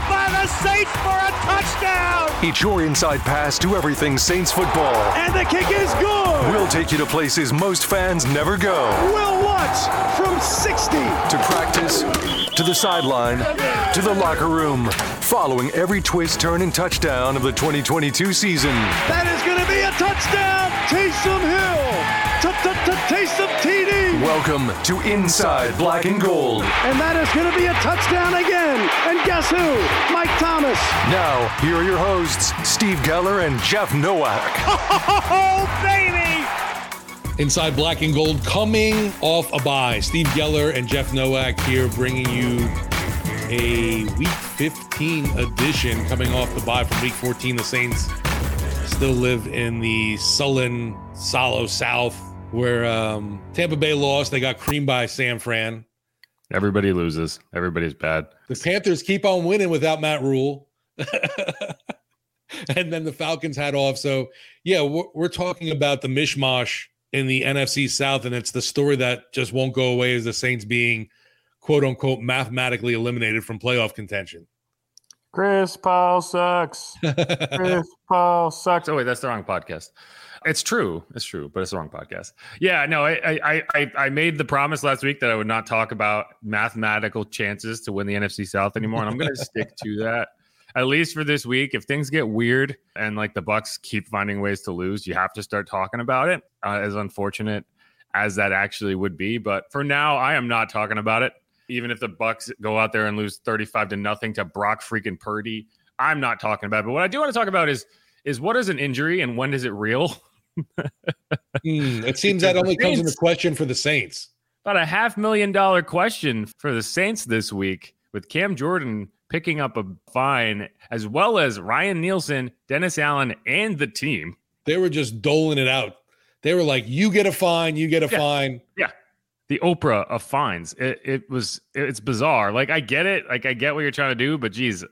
Covered by the Saints for a touchdown. It's your inside pass to everything Saints football. And the kick is good. We'll take you to places most fans never go. We'll watch from 60 To practice, to the sideline, to the locker room, following every twist, turn, and touchdown of the 2022 season. That is going to be a touchdown. Taysom Hill. Taysom TD. Welcome to Inside Black and Gold. And that is going to be a touchdown again. And guess who? Mike Thomas. Now, here are your hosts, Steve Geller and Jeff Nowak. Oh, baby. Inside Black and Gold coming off a bye. Steve Geller and Jeff Nowak here bringing you a week 15 edition coming off the bye from week 14. The Saints still live in the sullen, sallow South where um, Tampa Bay lost. They got creamed by San Fran. Everybody loses. Everybody's bad. The Panthers keep on winning without Matt Rhule. and then the Falcons had off. So, yeah, we're, we're talking about the mishmash in the NFC South. And it's the story that just won't go away is the Saints being quote unquote mathematically eliminated from playoff contention. Chris Paul sucks. Chris Paul sucks. Oh wait, that's the wrong podcast. It's true. It's true, but it's the wrong podcast. Yeah, no, I I I, I made the promise last week that I would not talk about mathematical chances to win the NFC South anymore, and I'm going to stick to that at least for this week. If things get weird and like the Bucks keep finding ways to lose, you have to start talking about it. Uh, as unfortunate as that actually would be, but for now, I am not talking about it. Even if the Bucks go out there and lose 35 to nothing to Brock freaking Purdy, I'm not talking about it. But what I do want to talk about is is what is an injury and when is it real? Hmm, it seems that only comes into question for the Saints. About a half million dollar question for the Saints this week with Cam Jordan picking up a fine, as well as Ryan Nielsen, Dennis Allen, and the team. They were just doling it out. They were like, "You get a fine, you get a Yeah. fine." Yeah. The Oprah of fines. It, it was, it's bizarre. Like, I get it. Like, I get what you're trying to do, but geez,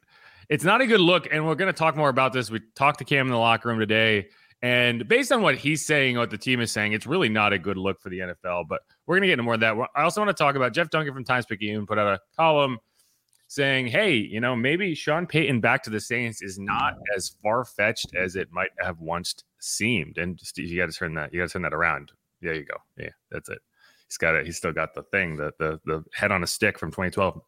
it's not a good look. And we're going to talk more about this. We talked to Cam in the locker room today. And based on what he's saying, what the team is saying, it's really not a good look for the NFL. But we're going to get into more of that. I also want to talk about Jeff Duncan from Times Picayune put out a column saying, hey, you know, maybe Sean Payton back to the Saints is not as far fetched as it might have once seemed. And Steve, you got to turn that, you got to turn that around. There you go. Yeah, that's it. He's got it. He's still got the thing, the the the head on a stick from 2012.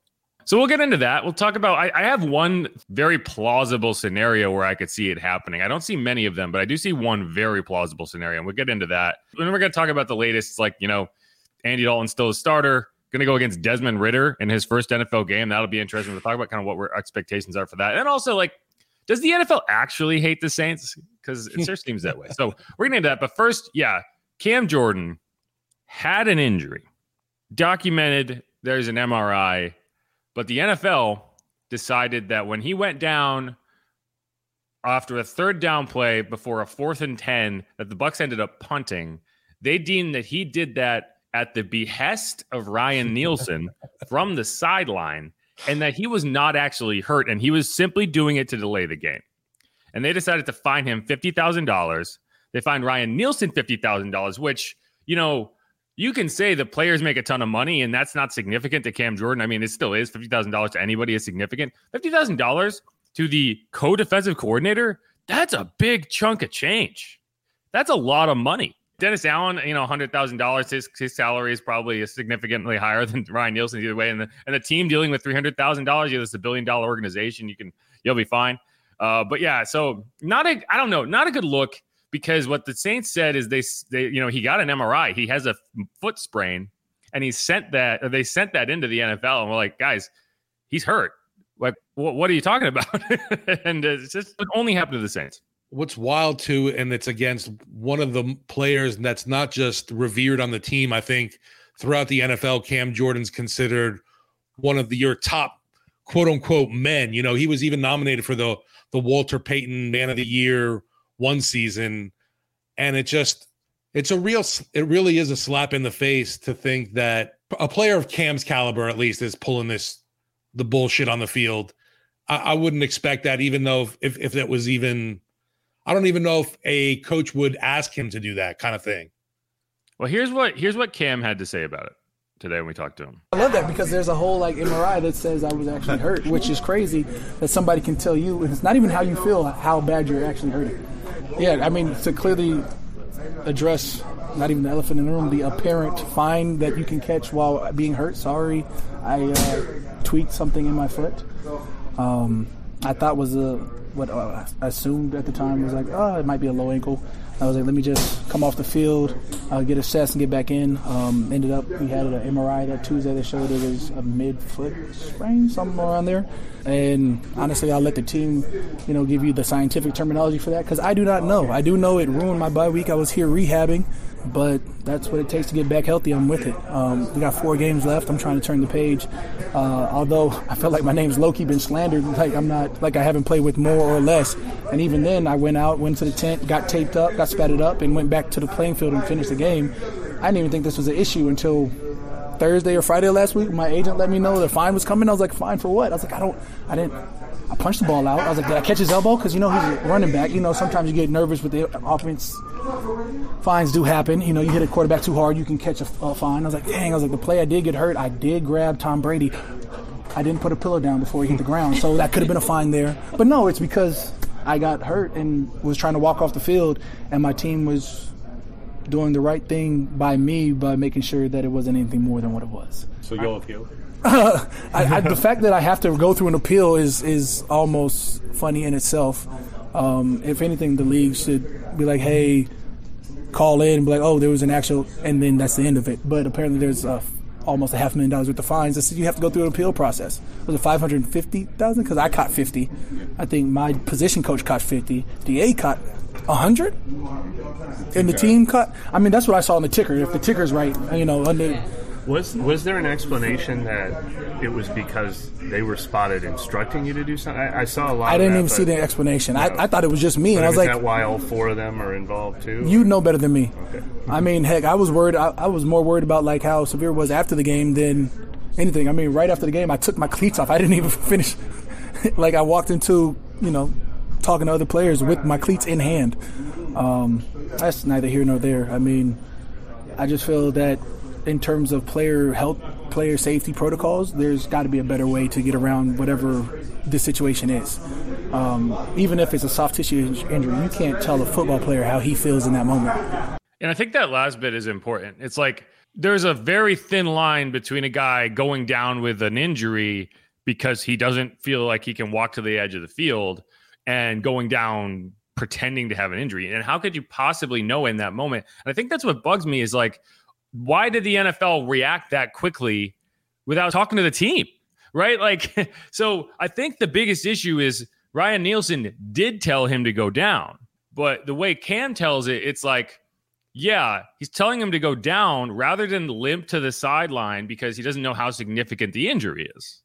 So we'll get into that. We'll talk about. I, I have one very plausible scenario where I could see it happening. I don't see many of them, but I do see one very plausible scenario, and we'll get into that. Then we're going to talk about the latest, like you know, Andy Dalton's still a starter. Going to go against Desmond Ridder in his first NFL game. That'll be interesting. We'll talk about kind of what our expectations are for that, and also like, does the NFL actually hate the Saints? Because it sure seems that way. So we're going to into that. But first, yeah, Cam Jordan had an injury, documented. There's an MRI, but the NFL decided that when he went down after a third down play before a fourth and 10 that the bucks ended up punting they deemed that he did that at the behest of ryan nielsen from the sideline and that he was not actually hurt and he was simply doing it to delay the game. And they decided to fine him $50000 They fined Ryan Nielsen $50,000, which, you know, you can say the players make a ton of money and that's not significant to Cam Jordan. I mean, it still is $50,000 to anybody is significant. $50,000 to the co defensive coordinator, that's a big chunk of change. That's a lot of money. Dennis Allen, you know, hundred thousand dollars. His his salary is probably significantly higher than Ryan Nielsen either way. And the and the team dealing with three hundred thousand dollars, you know, it's a billion dollar organization. You can you'll be fine. Uh, but yeah, so not a I don't know, not a good look because what the Saints said is they they you know he got an MRI. He has a foot sprain, and he sent that they sent that into the NFL, and we're like, guys, he's hurt. Like, what, what are you talking about? and it's just it only happened to the Saints what's wild too, and it's against one of the players that's not just revered on the team. I think throughout the NFL, Cam Jordan's considered one of the, your top quote unquote men. You know, he was even nominated for the the Walter Payton Man of the Year one season, and it just it's a real it really is a slap in the face to think that a player of Cam's caliber at least is pulling this the bullshit on the field. I, I wouldn't expect that, even though if if, if that was even I don't even know if a coach would ask him to do that kind of thing. Well, here's what here's what Cam had to say about it today when we talked to him. I love that because there's a whole like MRI that says I was actually hurt, which is crazy that somebody can tell you it's not even how you feel how bad you're actually hurting. Yeah, I mean to clearly address not even the elephant in the room, the apparent fine that you can catch while being hurt. Sorry, I uh, tweaked something in my foot. Um, I thought was a what I assumed at the time was like, oh, it might be a low ankle. I was like, let me just come off the field, uh, get assessed, and get back in. Um, ended up, we had an MRI that Tuesday that showed it was a mid-foot sprain, somewhere around there. And honestly, I'll let the team, you know, give you the scientific terminology for that because I do not know. I do know it ruined my bye week. I was here rehabbing but that's what it takes to get back healthy. I'm with it. Um, we got four games left. I'm trying to turn the page. Uh, although I felt like my name's Loki been slandered, like I'm not, like I haven't played with more or less. And even then, I went out, went to the tent, got taped up, got spatted up, and went back to the playing field and finished the game. I didn't even think this was an issue until Thursday or Friday last week. My agent let me know the fine was coming. I was like, fine for what? I was like, I don't, I didn't. I punched the ball out. I was like, did I catch his elbow? Because you know he's running back. You know sometimes you get nervous with the offense. Fines do happen. You know you hit a quarterback too hard, you can catch a, a fine. I was like, dang. I was like, the play I did get hurt. I did grab Tom Brady. I didn't put a pillow down before he hit the ground, so that could have been a fine there. But no, it's because I got hurt and was trying to walk off the field, and my team was doing the right thing by me by making sure that it wasn't anything more than what it was. So you'll appeal. I, I, the fact that I have to go through an appeal is is almost funny in itself. Um, if anything, the league should be like, "Hey, call in and be like, oh, there was an actual," and then that's the end of it. But apparently, there's uh, almost a half million dollars worth of fines. I said you have to go through an appeal process. Was it five hundred fifty thousand? Because I caught fifty. I think my position coach caught fifty. Da caught hundred, and the team caught. I mean, that's what I saw on the ticker. If the ticker's right, you know, under was was there an explanation that it was because they were spotted instructing you to do something? I, I saw a lot. I didn't that, even see the explanation. I, I, thought it was just me, and I was like, that why all four of them are involved too? You know better than me. Okay. I mean, heck, I was worried. I, I was more worried about like how severe it was after the game than anything. I mean, right after the game, I took my cleats off. I didn't even finish. like I walked into, you know, talking to other players with my cleats in hand. Um, that's neither here nor there. I mean, I just feel that in terms of player health, player safety protocols, there's got to be a better way to get around whatever the situation is. Um, even if it's a soft tissue injury, you can't tell a football player how he feels in that moment. And I think that last bit is important. It's like there's a very thin line between a guy going down with an injury because he doesn't feel like he can walk to the edge of the field and going down pretending to have an injury. And how could you possibly know in that moment? And I think that's what bugs me is like why did the NFL react that quickly without talking to the team? Right? Like, so I think the biggest issue is Ryan Nielsen did tell him to go down, but the way Cam tells it, it's like, yeah, he's telling him to go down rather than limp to the sideline because he doesn't know how significant the injury is.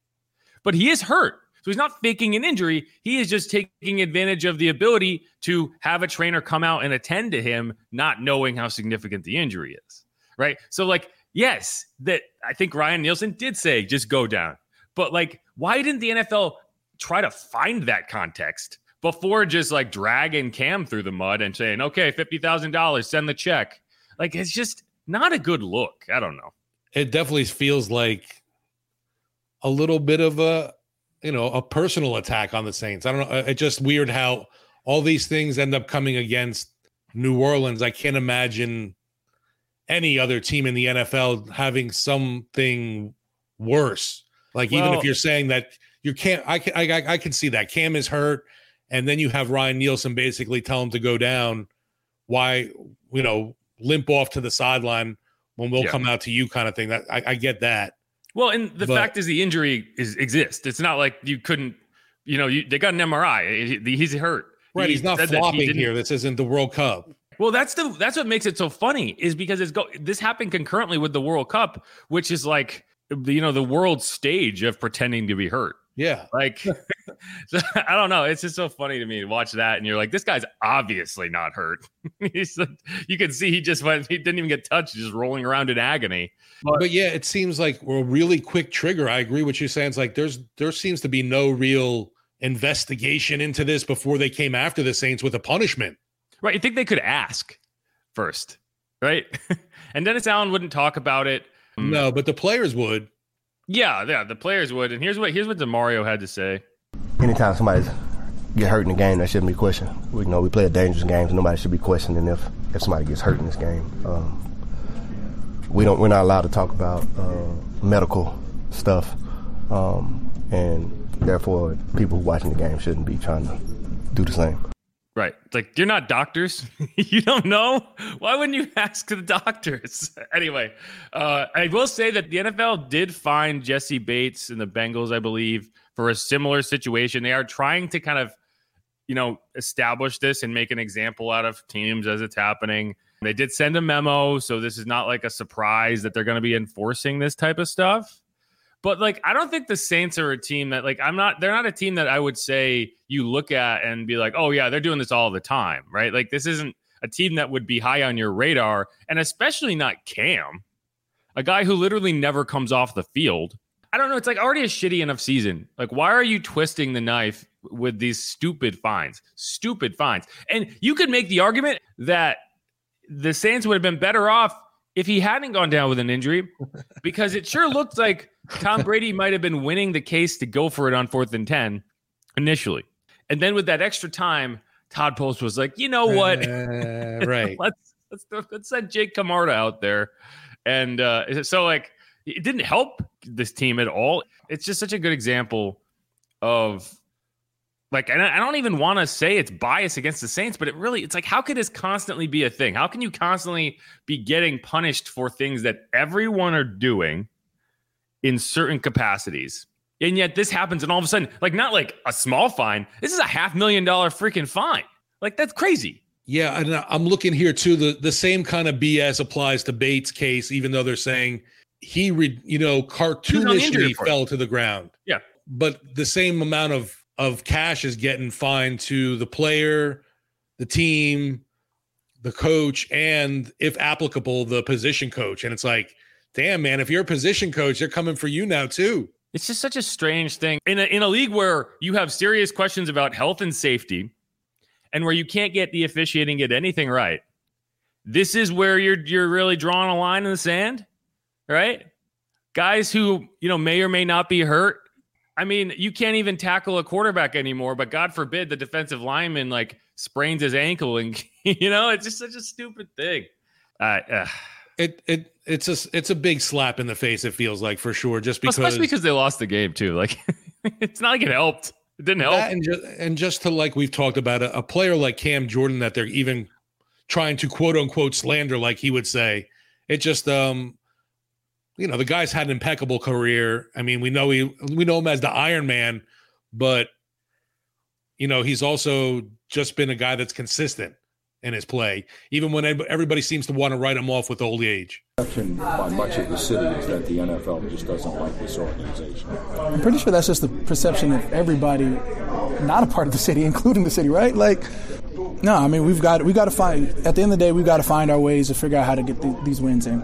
But he is hurt. So he's not faking an injury. He is just taking advantage of the ability to have a trainer come out and attend to him, not knowing how significant the injury is right? So like, yes, that I think Ryan Nielsen did say just go down. But like, why didn't the NFL try to find that context before just like dragging Cam through the mud and saying, okay, $50,000, send the check. Like, it's just not a good look. I don't know. It definitely feels like a little bit of a, you know, a personal attack on the Saints. I don't know. Uh, it's just weird how all these things end up coming against New Orleans. I can't imagine any other team in the NFL having something worse. Like well, even if you're saying that you can't, I can, I, I can see that Cam is hurt, and then you have Ryan Nielsen basically tell him to go down. Why, you know, limp off to the sideline when we'll yeah. come out to you, kind of thing. That I, I get that. Well, and the but, fact is, the injury is exists. It's not like you couldn't, you know, you, they got an MRI. He's hurt. Right, he he's not flopping he here. This isn't the World Cup. Well, that's the that's what makes it so funny is because it's go this happened concurrently with the World Cup, which is like you know the world stage of pretending to be hurt. Yeah, like so, I don't know. It's just so funny to me to watch that, and you're like, this guy's obviously not hurt. He's like, you can see he just went, he didn't even get touched, just rolling around in agony. But, but yeah, it seems like a really quick trigger. I agree with you saying. It's like there's there seems to be no real investigation into this before they came after the Saints with a punishment. Right. You think they could ask first, right? and Dennis Allen wouldn't talk about it. No, but the players would. Yeah, yeah, the players would. And here's what here's what Demario had to say. Anytime somebody's get hurt in the game, that shouldn't be questioned. We you know we play a dangerous game, so nobody should be questioning if if somebody gets hurt in this game. Um, we don't we're not allowed to talk about uh, medical stuff, um, and therefore people watching the game shouldn't be trying to do the same. Right. Like you're not doctors. you don't know. Why wouldn't you ask the doctors? anyway, uh, I will say that the NFL did find Jessie Bates and the Bengals, I believe, for a similar situation. They are trying to kind of, you know, establish this and make an example out of teams as it's happening. They did send a memo, so this is not like a surprise that they're going to be enforcing this type of stuff. But like, I don't think the Saints are a team that like I'm not. They're not a team that I would say you look at and be like, oh yeah, they're doing this all the time, right? Like this isn't a team that would be high on your radar, and especially not Cam, a guy who literally never comes off the field. I don't know. It's like already a shitty enough season. Like, why are you twisting the knife with these stupid fines? Stupid fines. And you could make the argument that the Saints would have been better off if he hadn't gone down with an injury, because it sure looked like Tom Brady might have been winning the case to go for it on fourth and 10 initially. And then with that extra time, Todd Bowles was like, you know what? Uh, right. let's, let's, let's send Jake Camarda out there. And uh, so, like, it didn't help this team at all. It's just such a good example of like and I don't even want to say it's bias against the Saints, but it really it's like how could this constantly be a thing? How can you constantly be getting punished for things that everyone are doing in certain capacities? And yet this happens and all of a sudden, like not like a small fine, this is a half million dollar freaking fine. Like that's crazy. Yeah, and uh, I'm looking here too. The the same kind of BS applies to Bates' case, even though they're saying he, re, you know, cartoonishly fell to the ground. Yeah, but the same amount of of cash is getting fined to the player, the team, the coach, and if applicable, the position coach. And it's like, damn, man, if you're a position coach, they're coming for you now too. It's just such a strange thing in a, in a league where you have serious questions about health and safety, and where you can't get the officiating get anything right. This is where you're you're really drawing a line in the sand, right? Guys who you know may or may not be hurt I mean, you can't even tackle a quarterback anymore, but God forbid the defensive lineman like sprains his ankle and you know, it's just such a stupid thing. Uh, uh. It it it's a it's a big slap in the face. It feels like for sure, just because especially because they lost the game too. Like it's not like it helped. It didn't help. And just, and just to like we've talked about a, a player like Cam Jordan that they're even trying to quote unquote slander, like he would say. It just um you know, the guy's had an impeccable career. I mean, we know he we know him as the Iron Man, but you know, he's also just been a guy that's consistent in his play, even when everybody seems to want to write him off with old age. Perception by much of the city is that the NFL just doesn't like this organization. I'm pretty sure that's just the perception of everybody not a part of the city, including the city, right? Like, no, I mean we've got we got to find. At the end of the day, we've got to find our ways to figure out how to get the, these wins in.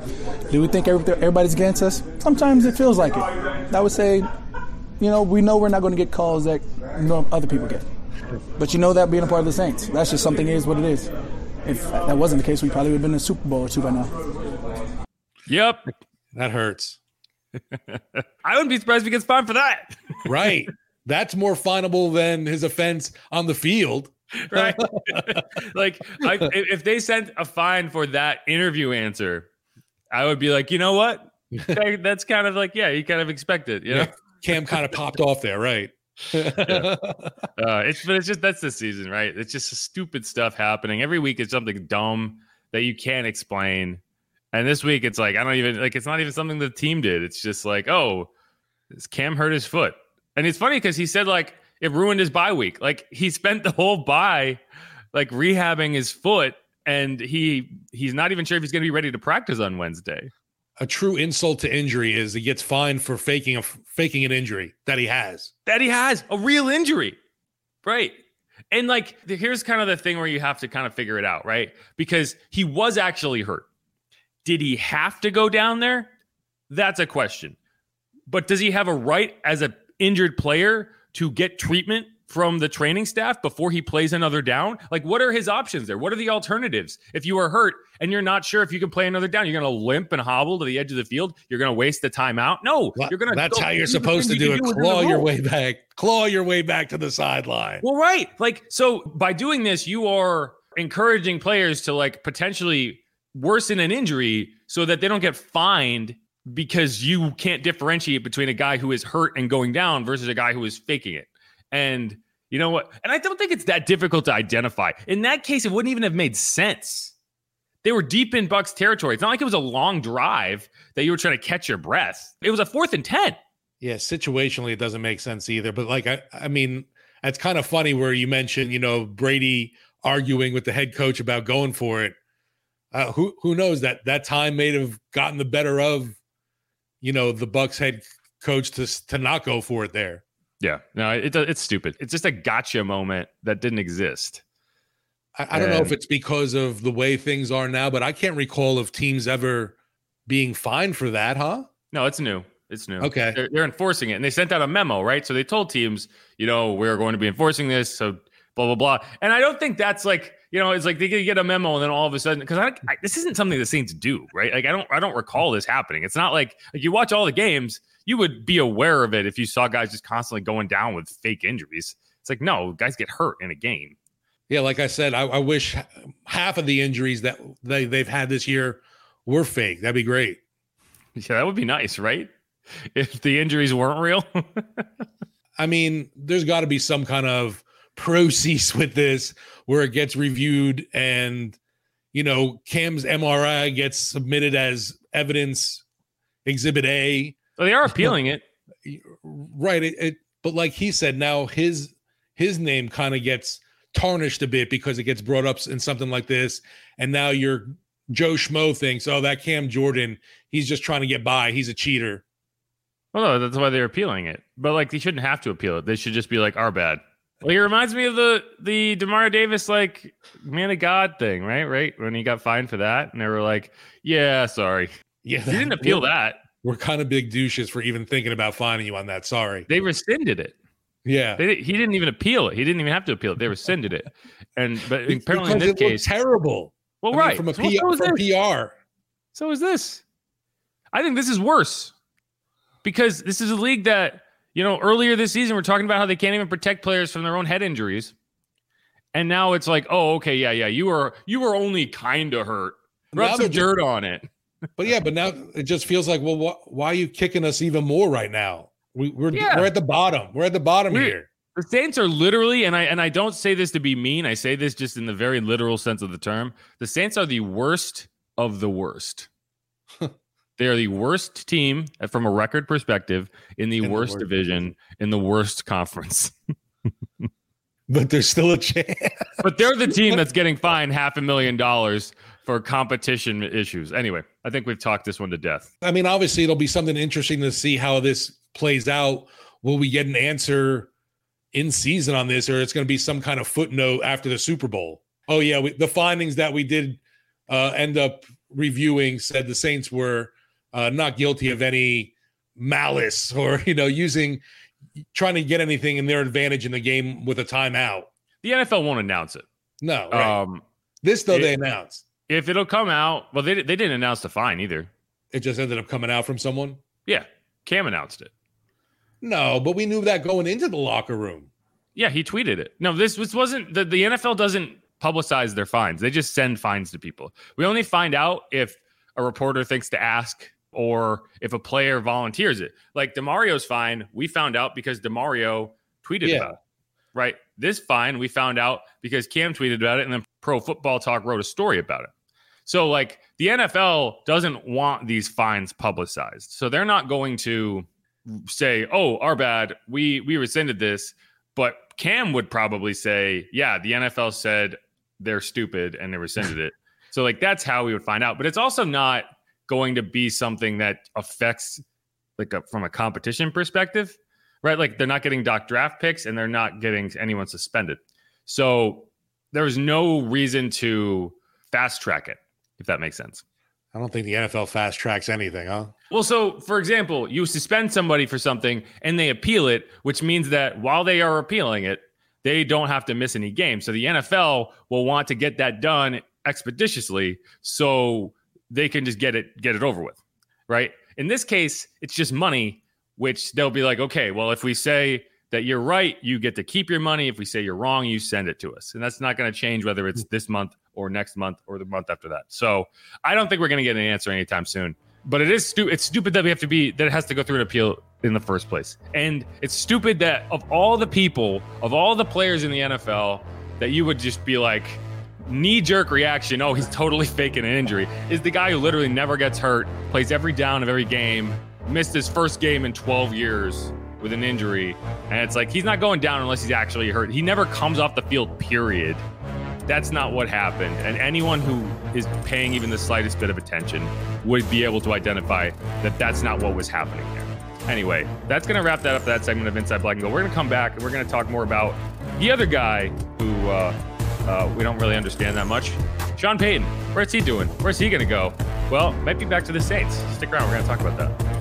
Do we think everybody's against us? Sometimes it feels like it. I would say, you know, we know we're not going to get calls that you know, other people get. But you know that being a part of the Saints, that's just something is what it is. If that wasn't the case, we probably would have been in a Super Bowl or two by now. Yep. That hurts. I wouldn't be surprised if he gets fined for that. right. That's more finable than his offense on the field. right? like, I, if they sent a fine for that interview answer, I would be like, you know what? That's kind of like, yeah, you kind of expect it, you know? Yeah. Cam kind of popped off there, right? Yeah. uh, it's but it's just that's the season, right? It's just stupid stuff happening every week. It's something dumb that you can't explain, and this week it's like I don't even like it's not even something the team did. It's just like oh, Cam hurt his foot, and it's funny because he said like it ruined his bye week. Like he spent the whole bye like rehabbing his foot, and he he's not even sure if he's going to be ready to practice on Wednesday. A true insult to injury is he gets fined for faking a faking an injury that he has. That he has a real injury, right? And like here's kind of the thing where you have to kind of figure it out, right? Because he was actually hurt. Did he have to go down there? That's a question. But does he have a right as an injured player to get treatment from the training staff before he plays another down? Like, what are his options there? What are the alternatives? If you are hurt and you're not sure if you can play another down, you're going to limp and hobble to the edge of the field. You're going to waste the timeout. No, well, you're going to. That's how you're supposed to do it. Do claw your way back. Claw your way back to the sideline. Well, right. Like, so by doing this, you are encouraging players to like potentially worsen an injury so that they don't get fined because you can't differentiate between a guy who is hurt and going down versus a guy who is faking it. And you know what? And I don't think it's that difficult to identify. In that case, it wouldn't even have made sense. They were deep in Bucks territory. It's not like it was a long drive that you were trying to catch your breath. It was a fourth and 10. Yeah, situationally, it doesn't make sense either. But like, I, I mean, it's kind of funny where you mentioned, you know, Brady arguing with the head coach about going for it. Uh, who who knows that that time may have gotten the better of, you know, the Bucks head coach to to not go for it there. Yeah, no, it, it's stupid. It's just a gotcha moment that didn't exist. I, I don't and, know if it's because of the way things are now, but I can't recall of teams ever being fined for that, huh? No, it's new. It's new. Okay. They're, they're, enforcing it. And they sent out a memo, right? So they told teams, you know, we're going to be enforcing this. So blah, blah, blah. And I don't think that's like, you know, it's like they get a memo and then all of a sudden, because I, I, this isn't something the Saints do, right? Like I don't, I don't recall this happening. It's not like, like you watch all the games you would be aware of it if you saw guys just constantly going down with fake injuries. It's like, no, guys get hurt in a game. Yeah, like I said, I, I wish half of the injuries that they, they've had this year were fake. That'd be great. Yeah, that would be nice, right? If the injuries weren't real. I mean, there's got to be some kind of process with this where it gets reviewed and, you know, Cam's MRI gets submitted as evidence exhibit A well, they are appealing it, right? It, it, but like he said, now his his name kind of gets tarnished a bit because it gets brought up in something like this, and now your Joe Schmo thinks, oh, that Cam Jordan, he's just trying to get by. He's a cheater. Well, no, that's why they're appealing it. But like, they shouldn't have to appeal it. They should just be like, our bad. Like, it reminds me of the the Demario Davis like man of God thing, right? Right when he got fined for that, and they were like, yeah, sorry. Yeah, he didn't appeal that we're kind of big douches for even thinking about finding you on that. Sorry. They rescinded it. Yeah. They, he didn't even appeal it. He didn't even have to appeal it. They rescinded it. And but it's apparently in this case terrible. Well, I right. Mean, from a so, PR, so from PR. So is this. I think this is worse. Because this is a league that, you know, earlier this season we're talking about how they can't even protect players from their own head injuries. And now it's like, oh, okay, yeah, yeah, you were you were only kind of hurt. Rub some dirt on it but yeah, but now it just feels like, well, wh- why are you kicking us even more right now? We, are we're, yeah. we're at the bottom. We're at the bottom we're, here. The Saints are literally, and I and I don't say this to be mean. I say this just in the very literal sense of the term. The Saints are the worst of the worst. they are the worst team uh, from a record perspective in the, in worst, the worst division in the worst conference. but there's still a chance. but they're the team that's getting fined half a million dollars for competition issues. Anyway, I think we've talked this one to death. I mean, obviously, it'll be something interesting to see how this plays out. Will we get an answer in season on this, or it's going to be some kind of footnote after the Super Bowl? Oh yeah, we, the findings that we did uh, end up reviewing said the Saints were uh, not guilty of any malice or you know using trying to get anything in their advantage in the game with a timeout. The NFL won't announce it. No. Right. Um, this though it- they announced. If it'll come out, well, they they didn't announce the fine either. It just ended up coming out from someone. Yeah, Cam announced it. No, but we knew that going into the locker room. Yeah, he tweeted it. No, this this wasn't the, the NFL doesn't publicize their fines. They just send fines to people. We only find out if a reporter thinks to ask or if a player volunteers it. Like Demario's fine, we found out because Demario tweeted Yeah. about it. Right? This fine we found out because Cam tweeted about it and then Pro Football Talk wrote a story about it. So like the NFL doesn't want these fines publicized. So they're not going to say, "Oh, our bad. We we rescinded this." But Cam would probably say, "Yeah, the NFL said they're stupid and they rescinded it." So like that's how we would find out. But it's also not going to be something that affects like a, from a competition perspective, right? Like they're not getting doc draft picks and they're not getting anyone suspended. So there's no reason to fast track it, if that makes sense. I don't think the NFL fast tracks anything, huh? Well, so for example, you suspend somebody for something and they appeal it, which means that while they are appealing it, they don't have to miss any games. So the NFL will want to get that done expeditiously so they can just get it get it over with. Right? In this case, it's just money, which they'll be like, okay, well, if we say that you're right, you get to keep your money. If we say you're wrong, you send it to us. And that's not going to change whether it's this month or next month or the month after that. So I don't think we're going to get an answer anytime soon. But it is stupid. It's stupid that we have to be that it has to go through an appeal in the first place. And it's stupid that of all the people, of all the players in the NFL, that you would just be like knee jerk reaction. Oh, he's totally faking an injury. Is the guy who literally never gets hurt, plays every down of every game, missed his first game in 12 years with an injury, and it's like he's not going down unless he's actually hurt. He never comes off the field. Period. That's not what happened. And anyone who is paying even the slightest bit of attention would be able to identify that that's not what was happening there. Anyway, that's going to wrap that up, that segment of Inside Black and Gold. We're going to come back and we're going to talk more about the other guy who uh, uh, we don't really understand that much. Sean Payton, where's he doing? Where's he going to go? Well, might be back to the Saints. Stick around. We're going to talk about that.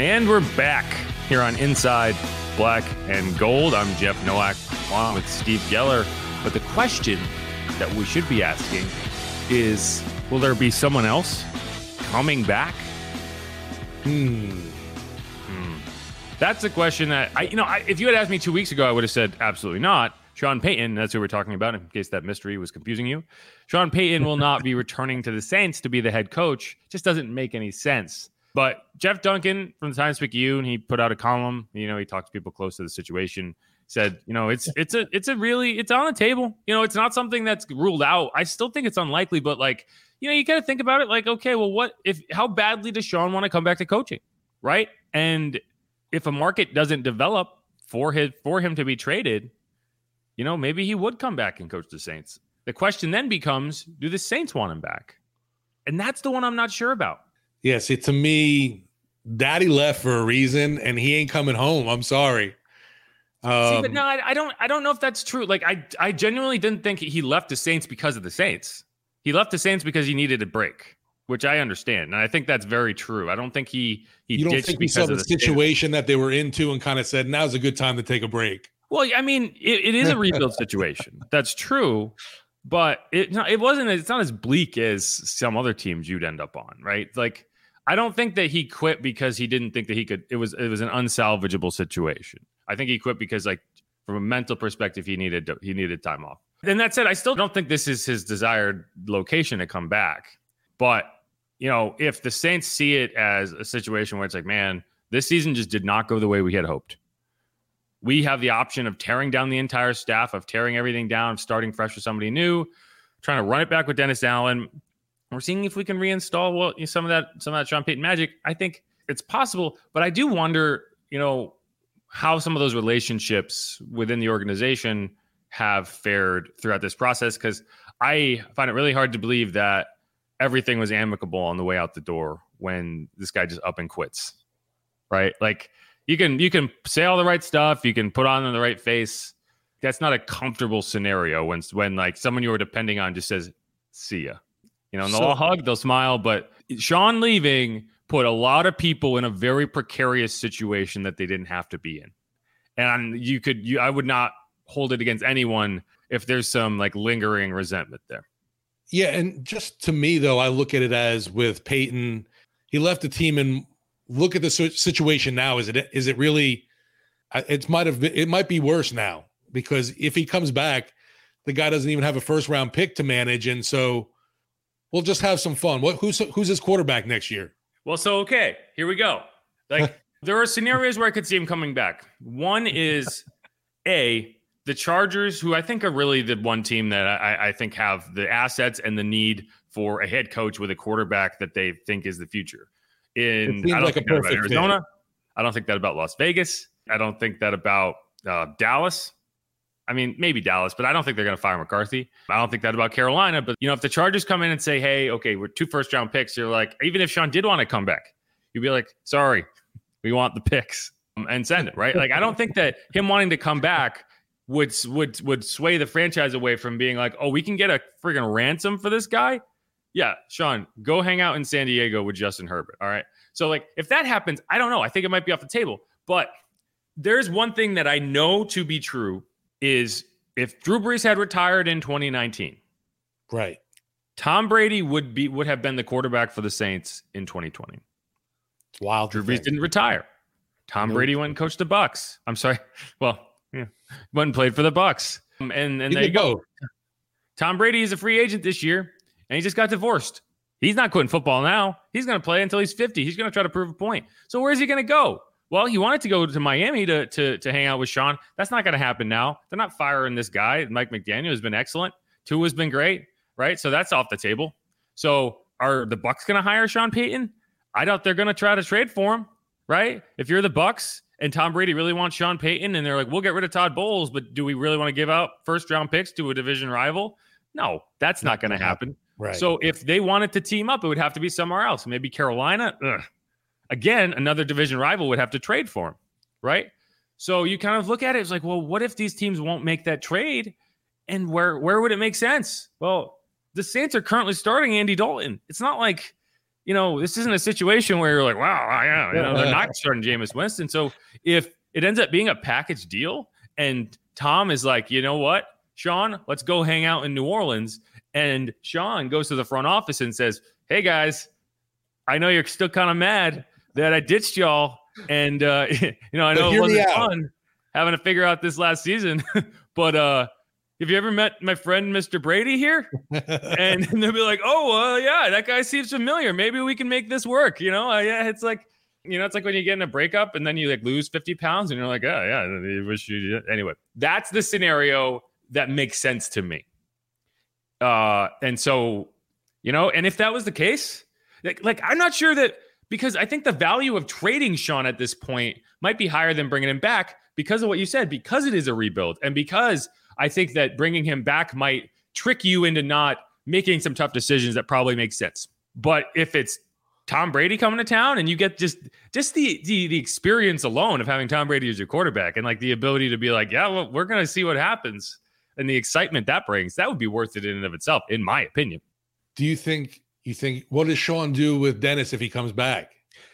And we're back here on Inside Black and Gold. I'm Jeff Nowak along with Steve Geller. But the question that we should be asking is will there be someone else coming back? Hmm. Hmm. That's a question that I, you know, I, if you had asked me two weeks ago, I would have said absolutely not. Sean Payton, that's who we're talking about, in case that mystery was confusing you. Sean Payton will not be returning to the Saints to be the head coach. Just doesn't make any sense. But Jeff Duncan from the Times Picayune, he put out a column. You know, he talked to people close to the situation. Said, you know, it's it's a it's a really it's on the table. You know, it's not something that's ruled out. I still think it's unlikely, but like, you know, you got to think about it. Like, okay, well, what if how badly does Sean want to come back to coaching, right? And if a market doesn't develop for his for him to be traded, you know, maybe he would come back and coach the Saints. The question then becomes, do the Saints want him back? And that's the one I'm not sure about. Yeah, see, to me, Daddy left for a reason, and he ain't coming home. I'm sorry. Um, See, but no, I, I don't. I don't know if that's true. Like, I, I genuinely didn't think he left the Saints because of the Saints. He left the Saints because he needed a break, which I understand, and I think that's very true. I don't think he he you don't ditched think he because saw of the the Saints. situation that they were into and kind of said, "Now's a good time to take a break." Well, I mean, it, it is a rebuild situation. That's true, but it no, it wasn't. It's not as bleak as some other teams you'd end up on, right? Like, I don't think that he quit because he didn't think that he could. It was it was an unsalvageable situation. I think he quit because, like, from a mental perspective, he needed he needed time off. And that said, I still don't think this is his desired location to come back. But you know, if the Saints see it as a situation where it's like, man, this season just did not go the way we had hoped we have the option of tearing down the entire staff, of tearing everything down, starting fresh with somebody new, trying to run it back with Dennis Allen. We're seeing if we can reinstall well some of that some of that Sean Payton magic. I think it's possible, but I do wonder, you know, how some of those relationships within the organization have fared throughout this process because I find it really hard to believe that everything was amicable on the way out the door when this guy just up and quits. Right? Like you can you can say all the right stuff, you can put on the right face. That's not a comfortable scenario when when like someone you were depending on just says, "See ya." You know, and they'll So- hug, they'll smile, but Sean leaving put a lot of people in a very precarious situation that they didn't have to be in. And you could you I would not hold it against anyone if there's some like lingering resentment there. Yeah, and just to me though, I look at it as with Payton, he left the team and look at the situation now. Is it is it really? It might have been, it might be worse now because if he comes back, the guy doesn't even have a first round pick to manage, and so we'll just have some fun. What who's who's his quarterback next year? Well, so okay, here we go. Like there are scenarios where I could see him coming back. One is a the Chargers, who I think are really the one team that I, I think have the assets and the need for a head coach with a quarterback that they think is the future. In seems I don't like a think that about perfect fit. Arizona. I don't think that about Las Vegas. I don't think that about uh, Dallas. I mean, maybe Dallas, but I don't think they're going to fire McCarthy. I don't think that about Carolina. But you know, if the Chargers come in and say, "Hey, okay, we're two first round picks," you're like, even if Sean did want to come back, you'd be like, "Sorry, we want the picks um, and send it." Right? Like, I don't think that him wanting to come back would would would sway the franchise away from being like, "Oh, we can get a freaking ransom for this guy." Yeah, Sean, go hang out in San Diego with Justin Herbert. All right. So, like, if that happens, I don't know. I think it might be off the table. But there's one thing that I know to be true is if Drew Brees had retired in 2019, right? Tom Brady would be would have been the quarterback for the Saints in 2020. It's wild. Drew Brees didn't retire. Tom. Brady went and coached the Bucks. I'm sorry. Well, yeah, went and played for the Bucks. Um, And and He there you go. both. Tom Brady is a free agent this year, and he just got divorced. He's not quitting football now. He's going to play until he's 50. He's going to try to prove a point. So where's he going to go? Well, he wanted to go to Miami to to to hang out with Sean. That's not going to happen now. They're not firing this guy. Mike McDaniel has been excellent. Tua has been great, right? So that's off the table. So are the Bucks going to hire Sean Payton? I doubt they're going to try to trade for him, right? If you're the Bucks and Tom Brady really wants Sean Payton, and they're like, we'll get rid of Todd Bowles, but do we really want to give out first round picks to a division rival? No, that's not going to happen. Right. So if they wanted to team up, it would have to be somewhere else. Maybe Carolina. Ugh. Again, another division rival would have to trade for him, right? So you kind of look at it, it's like, well, what if these teams won't make that trade? And where where would it make sense? Well, the Saints are currently starting Andy Dalton. It's not like, you know, this isn't a situation where you're like, wow, yeah, you know, they're not starting Jameis Winston. So if it ends up being a package deal and Tom is like, you know what, Sean, let's go hang out in New Orleans. And Sean goes to the front office and says, Hey guys, I know you're still kind of mad that I ditched y'all. And uh, you know, I know it wasn't fun having to figure out this last season. but uh have you ever met my friend Mr. Brady here? and, they'll be like, "Oh, uh, yeah, that guy seems familiar. Maybe we can make this work." You know, yeah, it's like, you know, it's like when you get in a breakup and then you like lose fifty pounds, and you're like, "Oh, yeah, I wish you." Anyway, that's the scenario that makes sense to me. Uh, and so, you know, and if that was the case, like, like I'm not sure that because I think the value of trading Sean at this point might be higher than bringing him back because of what you said, because it is a rebuild, and because I think that bringing him back might trick you into not making some tough decisions that probably make sense. But if it's Tom Brady coming to town and you get just just the the, the experience alone of having Tom Brady as your quarterback and like the ability to be like, yeah, well, we're gonna see what happens and the excitement that brings, that would be worth it in and of itself, in my opinion. Do you think you think what does Sean do with Dennis if he comes back?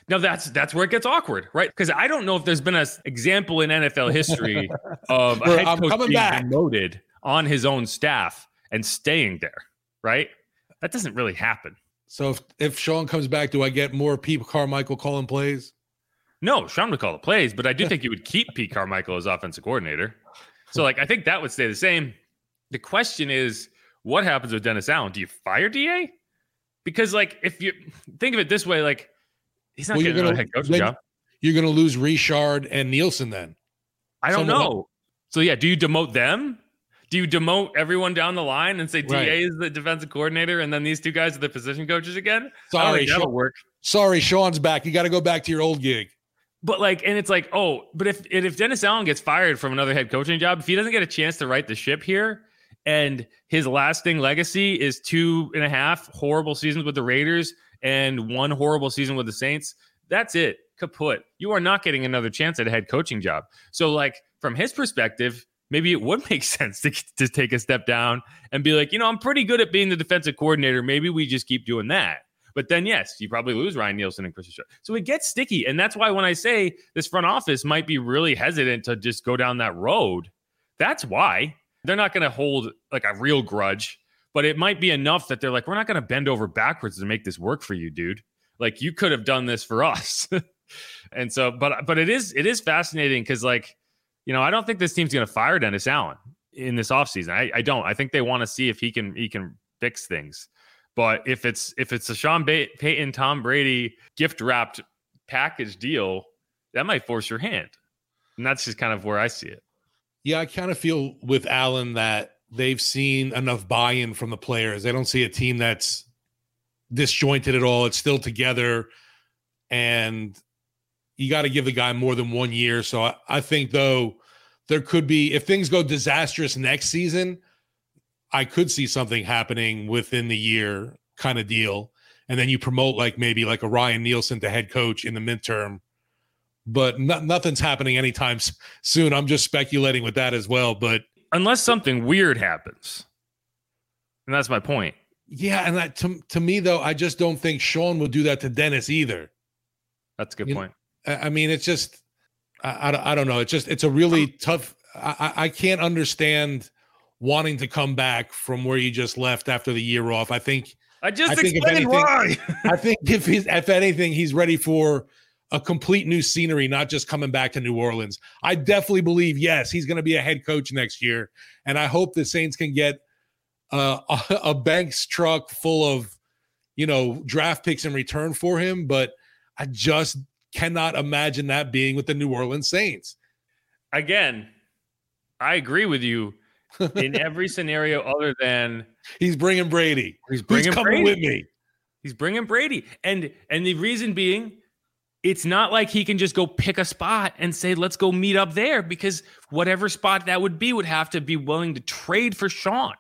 Now that's that's where it gets awkward, right? Because I don't know if there's been an example in NFL history of a head I'm coach being back. demoted on his own staff and staying there, right? That doesn't really happen. So if if Sean comes back, do I get more Pete Carmichael calling plays? No, Sean would call the plays, but I do think you would keep Pete Carmichael as offensive coordinator. So, like, I think that would stay the same. The question is, what happens with Dennis Allen? Do you fire Da? Because, like, if you think of it this way, like, he's not Well, getting gonna a head coaching then job. You're gonna lose Richard and Nielsen then. I don't someone- know. So, yeah, do you demote them? Do you demote everyone down the line and say Da Right. is the defensive coordinator, and then these two guys are the position coaches again? Sorry, that'll Sean- work. Sorry, Sean's back. You got to go back to your old gig. But like, and it's like, oh, but if if Dennis Allen gets fired from another head coaching job, if he doesn't get a chance to right the ship here, and his lasting legacy is two and a half horrible seasons with the Raiders and one horrible season with the Saints, that's it, kaput. You are not getting another chance at a head coaching job. So, like, from his perspective, maybe it would make sense to, to take a step down and be like, you know, I'm pretty good at being the defensive coordinator. Maybe we just keep doing that. But then, yes, you probably lose Ryan Nielsen and Christian Sharp. So it gets sticky. And that's why when I say this front office might be really hesitant to just go down that road, that's why they're not going to hold like a real grudge. But it might be enough that they're like, we're not going to bend over backwards to make this work for you, dude. Like you could have done this for us. and so, but but it is it is fascinating because like, you know, I don't think this team's going to fire Dennis Allen in this offseason. I, I don't. I think they want to see if he can he can fix things. But if it's if it's a Sean Bay- Payton, Tom Brady gift wrapped package deal, that might force your hand, and that's just kind of where I see it. Yeah, I kind of feel with Allen that they've seen enough buy-in from the players. They don't see a team that's disjointed at all. It's still together, and you got to give the guy more than one year. So I, I think though there could be if things go disastrous next season, I could see something happening within the year kind of deal. And then you promote like maybe like a Ryan Nielsen to head coach in the midterm. But no, nothing's happening anytime soon. I'm just speculating with that as well. But Unless something weird happens, and that's my point. yeah, and that to, to me though, I just don't think Sean will do that to Dennis either. That's a good You know, point. I I mean, it's just I, I, don't- I don't know. It's just it's a really um, tough. I, I can't understand wanting to come back from where you just left after the year off. I think I just I think explained anything- why. I think if he's if anything, he's ready for a complete new scenery, not just coming back to New Orleans. I definitely believe yes, he's going to be a head coach next year, and I hope the Saints can get uh, a, a Brinks truck full of you know draft picks in return for him. But I just cannot imagine that being with the New Orleans Saints. Again, I agree with you in every scenario other than He's bringing Brady. He's bringing coming Brady. with me? He's bringing Brady, and and the reason being, it's not like he can just go pick a spot and say, "Let's go meet up there," because whatever spot that would be would have to be willing to trade for Sean,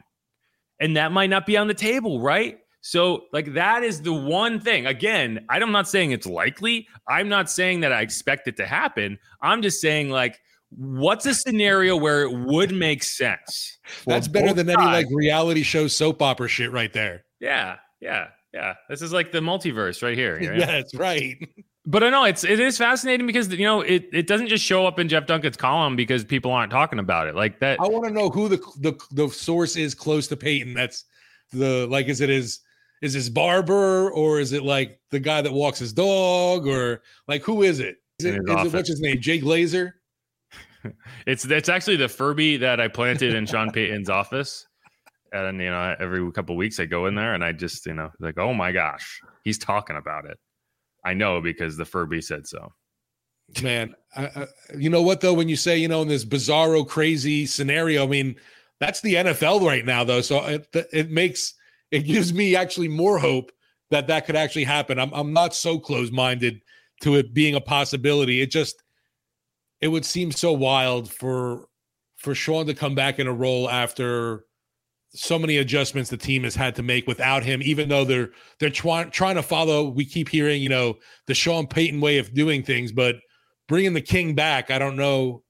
and that might not be on the table, right? So, like that is the one thing. Again, I'm not saying it's likely. I'm not saying that I expect it to happen. I'm just saying like. What's a scenario where it would make sense? That's better than any like reality show soap opera shit right there. Yeah, yeah, yeah. This is like the multiverse right here. right? Yes, right. But I know it's it is fascinating because you know it it doesn't just show up in Jeff Duncan's column because people aren't talking about it like that. I want to know who the, the the source is close to Payton. That's the like, is it his is his barber or is it like the guy that walks his dog or like who is it? Is it, his is it what's his name? Jake Glazer? It's it's actually the Furby that I planted in Sean Payton's office, and you know every couple of weeks I go in there and I just you know like oh my gosh he's talking about it. I know because the Furby said so. Man, I, I, you know what though? When you say you know in this bizarro, crazy scenario, I mean that's the NFL right now though. So it it makes it gives me actually more hope that that could actually happen. I'm I'm not so close minded to it being a possibility. It just it would seem so wild for for Sean to come back in a role after so many adjustments the team has had to make without him, even though they're they're trying trying to follow. We keep hearing, you know, the Sean Payton way of doing things, but bringing the King back, I don't know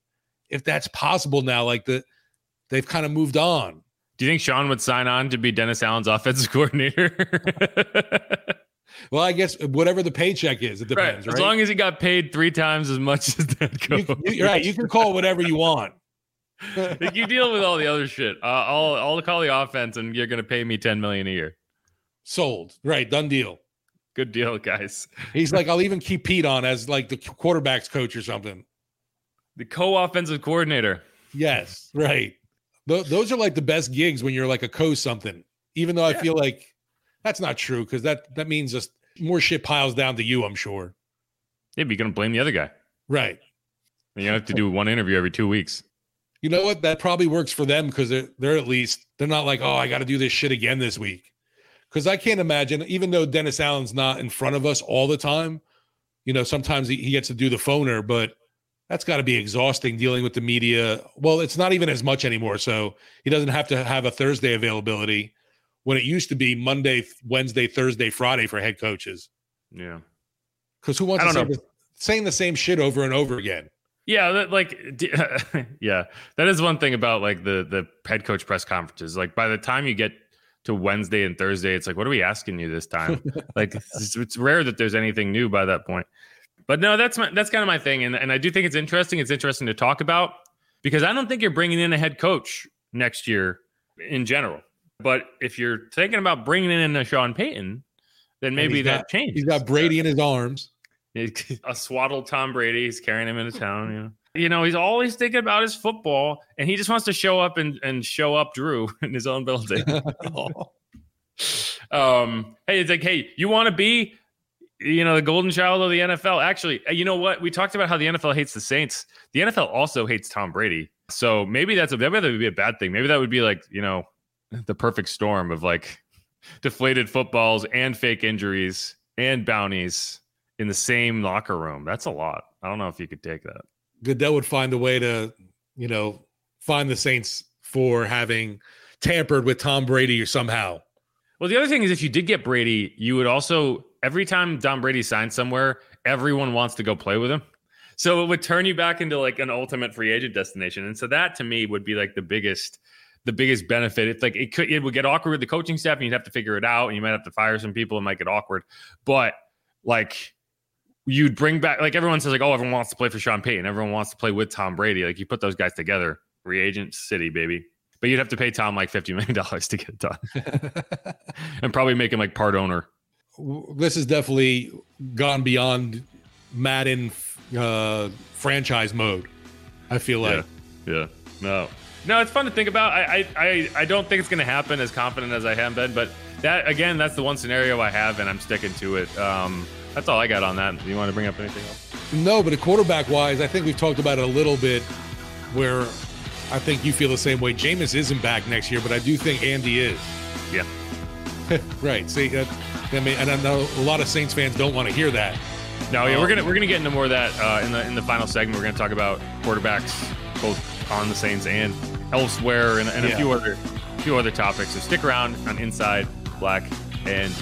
if that's possible now. Like the they've kind of moved on. Do you think Sean would sign on to be Dennis Allen's offensive coordinator? Well, I guess whatever the paycheck is, it right. depends. As right? long as he got paid three times as much as that coach. You- you're right. You can call whatever you want. like you deal with all the other shit. Uh, I'll I'll call the offense, and you're gonna pay me ten million a year. Sold. Right. Done deal. Good deal, guys. He's like, I'll even keep Pete on as like the quarterback's coach or something. The co-offensive coordinator. Yes. Right. Th- those are like the best gigs when you're like a co something. Even though I feel like that's not true because that that means just more shit piles down to you. I'm sure. Yeah, but you're gonna blame the other guy. Right. And you have to do one interview every two weeks. You know what? That probably works for them because they're, they're at least they're not like, oh, I got to do this shit again this week. Because I can't imagine, even though Dennis Allen's not in front of us all the time, you know, sometimes he, he gets to do the phoner, but that's got to be exhausting dealing with the media. Well, it's not even as much anymore. So he doesn't have to have a Thursday availability when it used to be Monday, Wednesday, Thursday, Friday for head coaches. Yeah. Because who wants to say the, saying the same shit over and over again? Yeah, that, like yeah, that is one thing about like the the head coach press conferences. Like by the time you get to Wednesday and Thursday, it's like, what are we asking you this time? like it's, it's, rare that there's anything new by that point. But no, that's my that's kind of my thing, and and I do think it's interesting. It's interesting to talk about because I don't think you're bringing in a head coach next year in general. But if you're thinking about bringing in a Sean Payton, then maybe that got, changes. He's got Brady in his arms. A swaddled Tom Brady. He's carrying him into town. You know, you know, he's always thinking about his football, and he just wants to show up and, and show up Drew in his own building. um, hey, it's like, hey, you want to be you know, the golden child of the NFL. Actually, uh, you know what? We talked about how the NFL hates the Saints. The NFL also hates Tom Brady. So maybe that's a maybe that would be a bad thing. Maybe that would be like, you know, the perfect storm of like deflated footballs and fake injuries and bounties in the same locker room. That's a lot. I don't know if you could take that. Goodell would find a way to, you know, find the Saints for having tampered with Tom Brady or somehow. Well, the other thing is if you did get Brady, you would also every time Tom Brady signs somewhere, everyone wants to go play with him. So it would turn you back into like an ultimate free agent destination. And so that to me would be like the biggest the biggest benefit. It's like it could it would get awkward with the coaching staff and you'd have to figure it out and you might have to fire some people. It might get awkward. But like you'd bring back like everyone says like oh everyone wants to play for Sean Payton everyone wants to play with Tom Brady like you put those guys together reagent city baby but you'd have to pay Tom like fifty million dollars to get it done and probably make him like part owner this has definitely gone beyond Madden uh, franchise mode. I feel like. Yeah. yeah. No. No, it's fun to think about. I I, I don't think it's going to happen as confident as I have been, but that again, that's the one scenario I have, and I'm sticking to it. Um, that's all I got on that. Do you want to bring up anything else? No, but a quarterback wise, I think we've talked about it a little bit. Where I think you feel the same way. Jameis isn't back next year, but I do think Andy is. Yeah. right. See, uh, I mean, and I know a lot of Saints fans don't want to hear that. No, yeah, um, we're gonna we're gonna get into more of that uh, in the in the final segment. We're gonna talk about quarterbacks both on the Saints and elsewhere, and, and a yeah. few other few other topics. So stick around on Inside Black and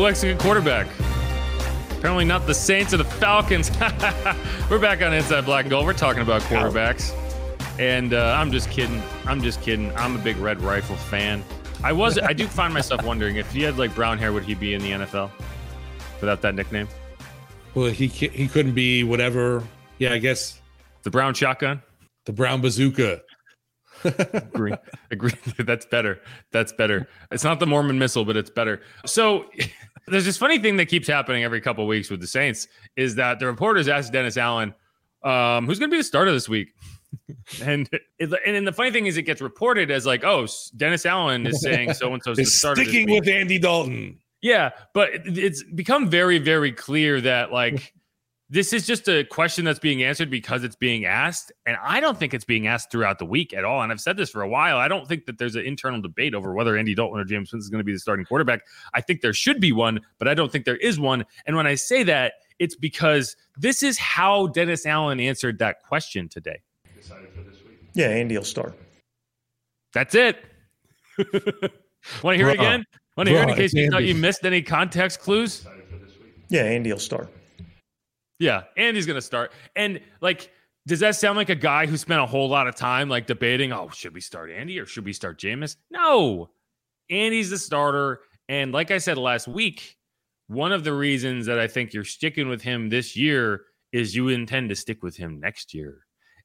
Who likes a good quarterback? Apparently not the Saints or the Falcons. We're back on Inside Black and Gold. We're talking about quarterbacks. And uh, I'm just kidding. I'm just kidding. I'm a big Red Rifle fan. I was. I do find myself wondering if he had like brown hair, would he be in the NFL without that nickname? Well, he he couldn't be whatever. Yeah, I guess the brown shotgun, the brown bazooka agree. Agree. That's better. That's better. It's not the Mormon missile, but it's better. So there's this funny thing that keeps happening every couple weeks with the Saints is that the reporters ask Dennis Allen, um, who's going to be the starter this week? and it, and the funny thing is, it gets reported as like, oh, Dennis Allen is saying so and so's the starter. Sticking with Andy Dalton. Yeah, but it's become very, very clear that like this is just a question that's being answered because it's being asked. And I don't think it's being asked throughout the week at all. And I've said this for a while. I don't think that there's an internal debate over whether Andy Dalton or Jameis Winston is going to be the starting quarterback. I think there should be one, but I don't think there is one. And when I say that, it's because this is how Dennis Allen answered that question today. Yeah, Andy will start. That's it. Want to hear it again? Want to hear it in case you thought you missed any context clues? Yeah, Andy will start. Yeah, Andy's gonna start. And like, does that sound like a guy who spent a whole lot of time like debating? Oh, should we start Andy or should we start Jameis? No, Andy's the starter. And like I said last week, one of the reasons that I think you're sticking with him this year is you intend to stick with him next year.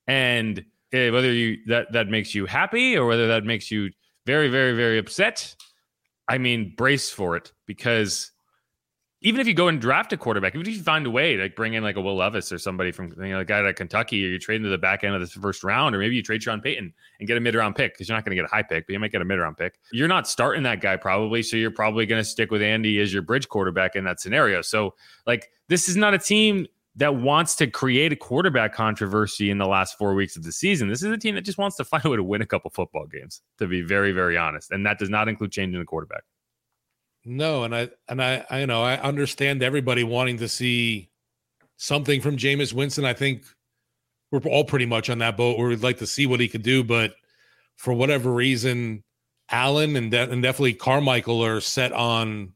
And eh, whether you that that makes you happy or whether that makes you very, very, very upset, I mean, brace for it because even if you go and draft a quarterback, even if you find a way to like bring in like a Will Levis or somebody from you know, a guy at Kentucky, or you trade into the back end of the first round, or maybe you trade Sean Payton and get a mid round pick because you're not going to get a high pick, but you might get a mid round pick. You're not starting that guy probably, so you're probably going to stick with Andy as your bridge quarterback in that scenario. So like this is not a team that wants to create a quarterback controversy in the last four weeks of the season. This is a team that just wants to find a way to win a couple football games, to be very, very honest. And that does not include changing the quarterback. No, and I and I, I you know I understand everybody wanting to see something from Jameis Winston. I think we're all pretty much on that boat where we'd like to see what he could do, but for whatever reason, Allen and, de- and definitely Carmichael are set on.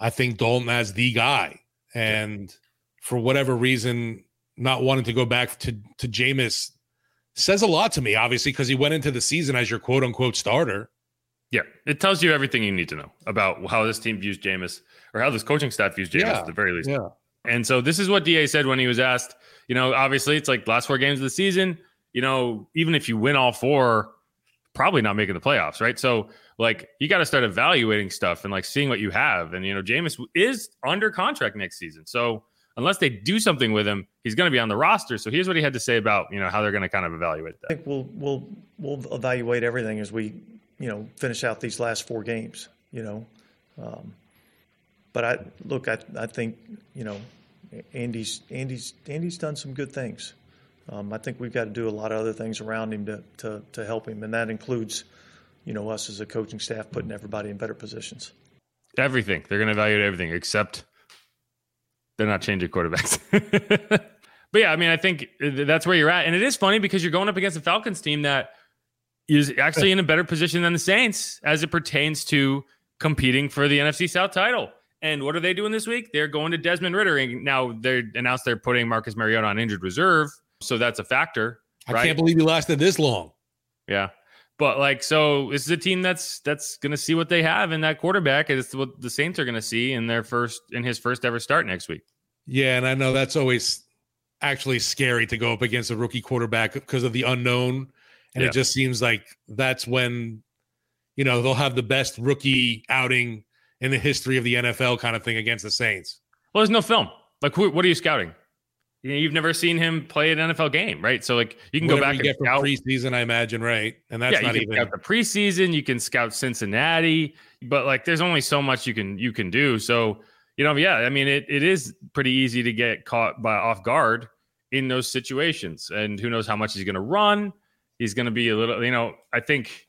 I think Dalton as the guy, and for whatever reason, not wanting to go back to to Jameis says a lot to me. Obviously, because he went into the season as your quote unquote starter. Yeah, it tells you everything you need to know about how this team views Jameis or how this coaching staff views Jameis Yeah, at the very least. yeah. And so this is what DA said when he was asked, you know, obviously it's like last four games of the season, you know, even if you win all four, probably not making the playoffs, right? So like you got to start evaluating stuff and like seeing what you have. And you know, Jameis is under contract next season. So unless they do something with him, he's going to be on the roster. So here's what he had to say about, you know, how they're going to kind of evaluate that. I think we'll we'll we'll evaluate everything as we you know finish out these last four games. You know, um, but I look. I I think you know Andy's Andy's Andy's done some good things. Um, I think we've got to do a lot of other things around him to, to to help him, and that includes you know us as a coaching staff putting everybody in better positions. Everything. They're going to evaluate everything except they're not changing quarterbacks. but yeah, I mean, I think that's where you're at. And it is funny because you're going up against a Falcons team that is actually in a better position than the Saints as it pertains to competing for the NFC South title. And what are they doing this week? They're going to Desmond Ridder. Now they announced they're putting Marcus Mariota on injured reserve. So that's a factor. I right? can't believe he lasted this long. Yeah. But like, so this is a team that's that's going to see what they have in that quarterback, and it's what the Saints are going to see in their first in his first ever start next week. Yeah, and I know that's always actually scary to go up against a rookie quarterback because of the unknown. And Yeah. it just seems like that's when, you know, they'll have the best rookie outing in the history of the NFL kind of thing against the Saints. Well, there's no film. Like, who, what are you scouting? You know, you've never seen him play an NFL game, right? So like, you can go back you and get from scout. preseason, I imagine, right? And that's yeah, not even scout the preseason. You can scout Cincinnati, but like, there's only so much you can you can do. So you know, yeah, I mean, it, it is pretty easy to get caught by off guard in those situations. And who knows how much he's going to run? He's going to be a little, you know, I think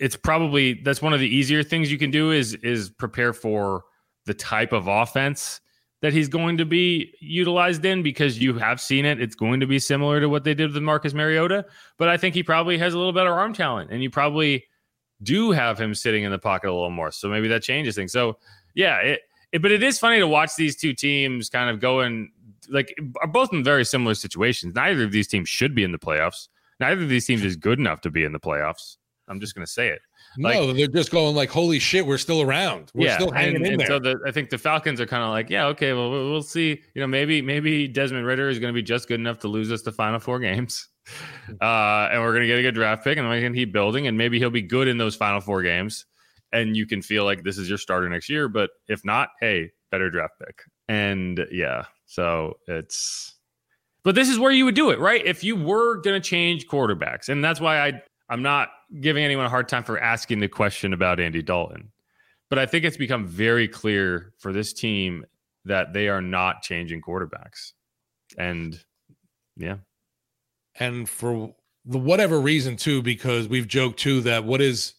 it's probably that's one of the easier things you can do is is prepare for the type of offense that he's going to be utilized in because you have seen it. It's going to be similar to what they did with Marcus Mariota, but I think he probably has a little better arm talent, and you probably do have him sitting in the pocket a little more. So maybe that changes things. So yeah, it, it but it is funny to watch these two teams kind of go in like are both in very similar situations. Neither of these teams should be in the playoffs. Neither of these teams is good enough to be in the playoffs. I'm just going to say it. no, they're just going like, holy shit, we're still around. We're still hanging and, in and there. So the, I think the Falcons are kind of like, yeah, okay, well, we'll we'll see. You know, maybe maybe Desmond Ridder is going to be just good enough to lose us the final four games, uh, and we're going to get a good draft pick, and we can keep building, and maybe he'll be good in those final four games, and you can feel like this is your starter next year. But if not, hey, better draft pick, and yeah, so it's. But this is where you would do it, right? If you were going to change quarterbacks, and that's why I I'm not giving anyone a hard time for asking the question about Andy Dalton. But I think it's become very clear for this team that they are not changing quarterbacks. And yeah. and for the whatever reason too, because we've joked too that what is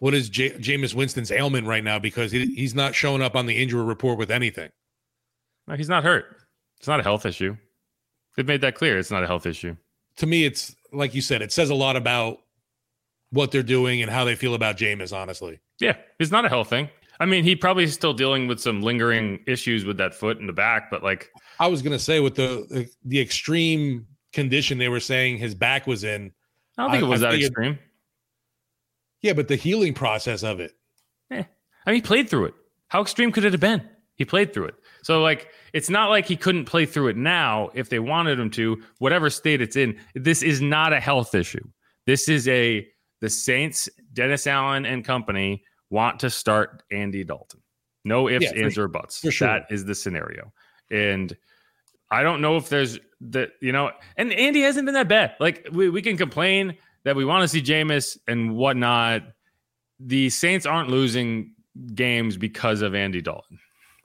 what is J- Jameis Winston's ailment right now because he, he's not showing up on the injury report with anything. No, he's not hurt. It's not a health issue. They've made that clear. It's not a health issue. To me, it's like you said, it says a lot about what they're doing and how they feel about Jameis. Honestly, Yeah, it's not a health thing. I mean, he probably is still dealing with some lingering issues with that foot in the back, but like, I was gonna say with the the, extreme condition they were saying his back was in. I don't think it was that figured- extreme. Yeah, but the healing process of it. Eh, I mean, he played through it. How extreme could it have been? He played through it. So, like, it's not like he couldn't play through it now if they wanted him to, whatever state it's in. This is not a health issue. This is a, the Saints, Dennis Allen and company want to start Andy Dalton. No ifs, Yeah, ands, or buts. Sure. That is the scenario. And I don't know if there's that, you know, and Andy hasn't been that bad. Like we, we can complain that we want to see Jameis and whatnot. The Saints aren't losing games because of Andy Dalton.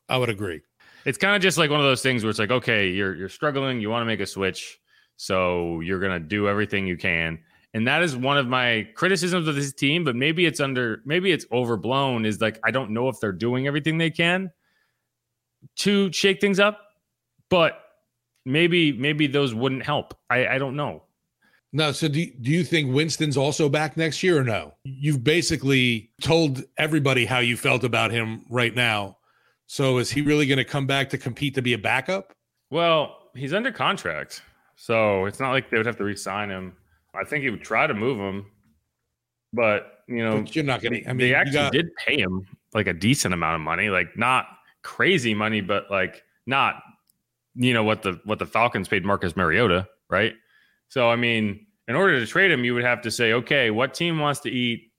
I would agree. It's kind of just like one of those things where it's like, okay, you're you're struggling, you want to make a switch, so you're gonna do everything you can. And that is one of my criticisms of this team, but maybe it's under maybe it's overblown, is like I don't know if they're doing everything they can to shake things up, but maybe maybe those wouldn't help. I, I don't know. No, so do, do you think Winston's also back next year or no? You've basically told everybody how you felt about him right now. So is he really going to come back to compete to be a backup? Well, he's under contract, so it's not like they would have to re-sign him. I think he would try to move him, but you know, But you're not gonna- I mean, they actually got- did pay him like a decent amount of money, like not crazy money, but like not you know what the what the Falcons paid Marcus Mariota, right? So I mean, in order to trade him, you would have to say, okay, what team wants to eat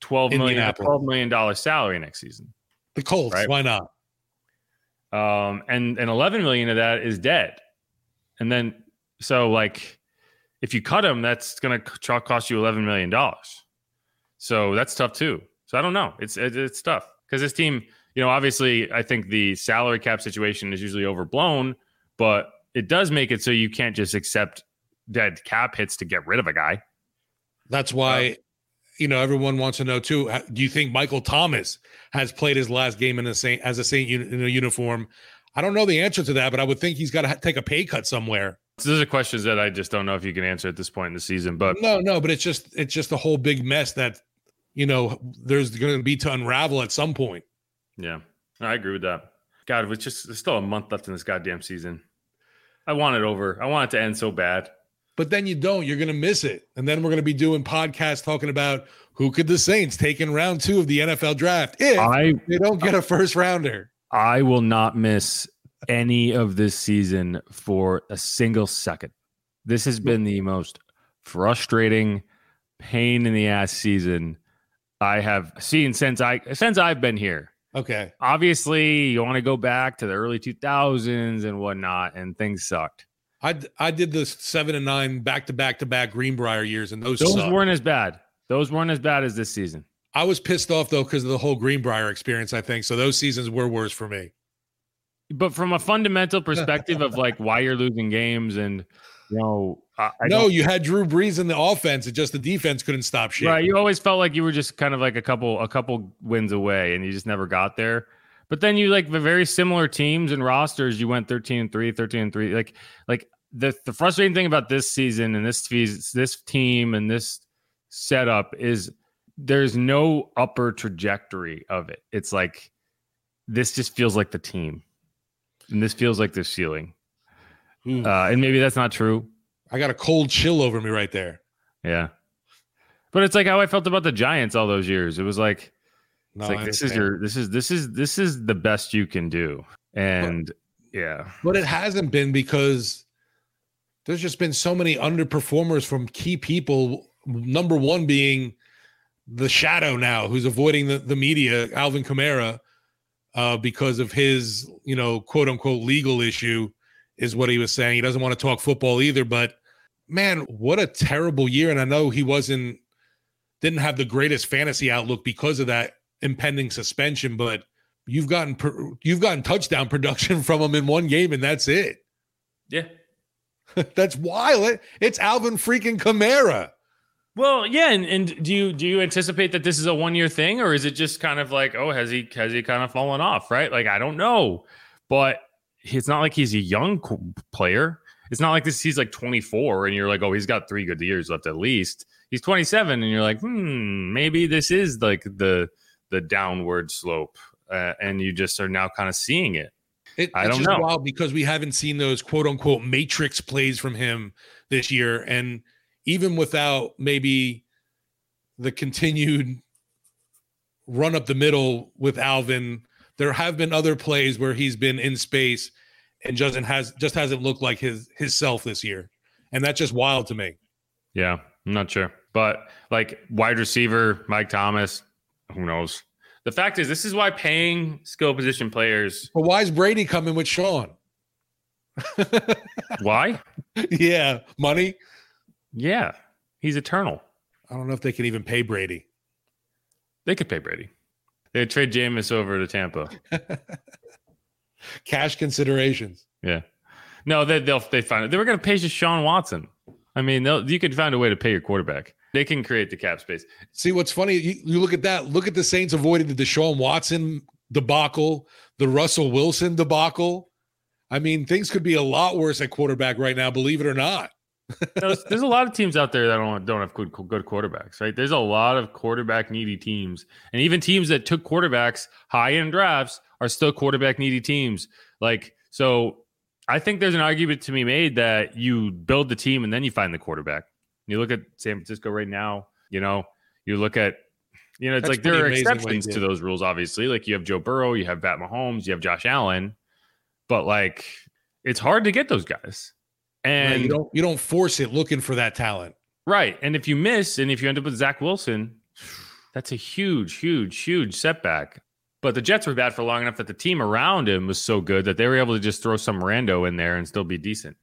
12 million, $12 million salary next season? The Colts, Right. why not? Um, and and 11 million of that is dead. And then so like if you cut him, that's going to cost you 11 million dollars. So that's tough too. So I don't know. It's it, it's tough because this team, you know, obviously I think the salary cap situation is usually overblown, but it does make it so you can't just accept dead cap hits to get rid of a guy. That's why, you know, everyone wants to know too. Do you think Michael Thomas has played his last game in a Saint as a Saint in a uniform? I don't know the answer to that, but I would think he's got to ha- take a pay cut somewhere. So those are questions that I just don't know if you can answer at this point in the season. But No, no, but it's just it's just a whole big mess that you know there's going to be to unravel at some point. Yeah, I agree with that. God, it's just there's still a month left in this goddamn season. I want it over. I want it to end so bad. But then you don't. You're going to miss it, and then we're going to be doing podcasts talking about who could the Saints take in round two of the NFL draft if I they don't get a first rounder. I will not miss any of this season for a single second. This has been the most frustrating, pain in the ass season I have seen since I since I've been here. Okay. Obviously, you want to go back to the early 2000s and whatnot, and things sucked. I I did the seven and nine back to back to back Greenbrier years, and those Those sucked. weren't as bad. Those weren't as bad as this season. I was pissed off though because of the whole Greenbrier experience. I think so. Those seasons were worse for me. But from a fundamental perspective of like why you're losing games and you know, I, I no, you had Drew Brees in the offense. It just the defense couldn't stop shit. right. You always felt like you were just kind of like a couple a couple wins away, and you just never got there. But then you like the very similar teams and rosters. You went 13 and 3, 13 and 3. Like like the the frustrating thing about this season and this this team and this setup is there's no upper trajectory of it. It's like this just feels like the team. And this feels like the ceiling. Hmm. Uh, and maybe that's not true. I got a cold chill over me right there. Yeah. But it's like how I felt about the Giants all those years. It was like, No, it's like this is your this is this is this is the best you can do. And yeah. But it hasn't been because there's just been so many underperformers from key people. Number one being the shadow now, who's avoiding the, the media, Alvin Kamara, uh, because of his, you know, quote unquote legal issue, is what he was saying. He doesn't want to talk football either. But man, what a terrible year. And I know he wasn't didn't have the greatest fantasy outlook because of that impending suspension, but you've gotten you've gotten touchdown production from him in one game, and that's it. Yeah. that's wild. It's Alvin freaking Kamara. Well, yeah, and, and do you do you anticipate that this is a one year thing, or is it just kind of like, oh, has he has he kind of fallen off, right? Like I don't know, but it's not like he's a young player. It's not like this. He's like 24, and you're like, oh, he's got three good years left at least. He's 27, and you're like, hmm, maybe this is like the the downward slope, uh, and you just are now kind of seeing it. It, I it's don't just know. wild because we haven't seen those quote unquote matrix plays from him this year. And even without maybe the continued run up the middle with Alvin, there have been other plays where he's been in space and just has just hasn't looked like his his self this year. And that's just wild to me. Yeah, I'm not sure. But like wide receiver, Mike Thomas, who knows? The fact is, this is why paying skill position players. But why is Brady coming with Sean? why? Yeah, money. Yeah, he's eternal. I don't know if they can even pay Brady. They could pay Brady. They'd trade Jameis over to Tampa. Cash considerations. Yeah. No, they, they'll they find it. They were going to pay just Sean Watson. I mean, you could find a way to pay your quarterback. They can create the cap space. See, what's funny? You, you look at that. Look at the Saints avoiding the Deshaun Watson debacle, the Russell Wilson debacle. I mean, things could be a lot worse at quarterback right now. Believe it or not. there's, there's, a lot of teams out there that don't don't have good good quarterbacks, right? There's a lot of quarterback needy teams, and even teams that took quarterbacks high end drafts are still quarterback needy teams. Like so, I think there's an argument to be made that you build the team and then you find the quarterback. You look at San Francisco right now. You know, you look at you know, it's That's like there are exceptions to those rules. Obviously, like you have Joe Burrow, you have Pat Mahomes, you have Josh Allen, but like it's hard to get those guys. And right, you don't you don't force it looking for that talent. Right. And if you miss and if you end up with Zach Wilson, that's a huge, huge, huge setback. But the Jets were bad for long enough that the team around him was so good that they were able to just throw some rando in there and still be decent.